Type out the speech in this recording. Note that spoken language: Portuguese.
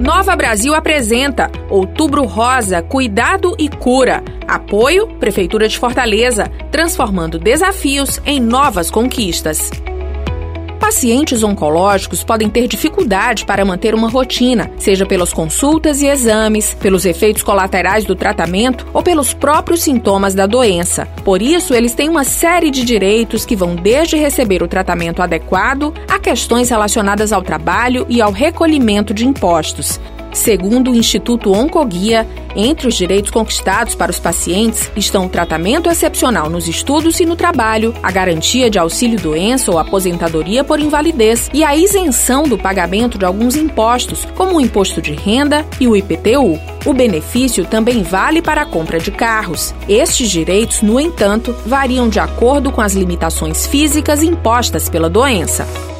Nova Brasil apresenta Outubro Rosa, Cuidado e Cura. Apoio Prefeitura de Fortaleza, transformando desafios em novas conquistas. Pacientes oncológicos podem ter dificuldade para manter uma rotina, seja pelas consultas e exames, pelos efeitos colaterais do tratamento ou pelos próprios sintomas da doença. Por isso, eles têm uma série de direitos que vão desde receber o tratamento adequado a questões relacionadas ao trabalho e ao recolhimento de impostos. Segundo o Instituto Oncoguia, entre os direitos conquistados para os pacientes estão o tratamento excepcional nos estudos e no trabalho, a garantia de auxílio-doença ou aposentadoria por invalidez e a isenção do pagamento de alguns impostos, como o imposto de renda e o IPTU. O benefício também vale para a compra de carros. Estes direitos, no entanto, variam de acordo com as limitações físicas impostas pela doença.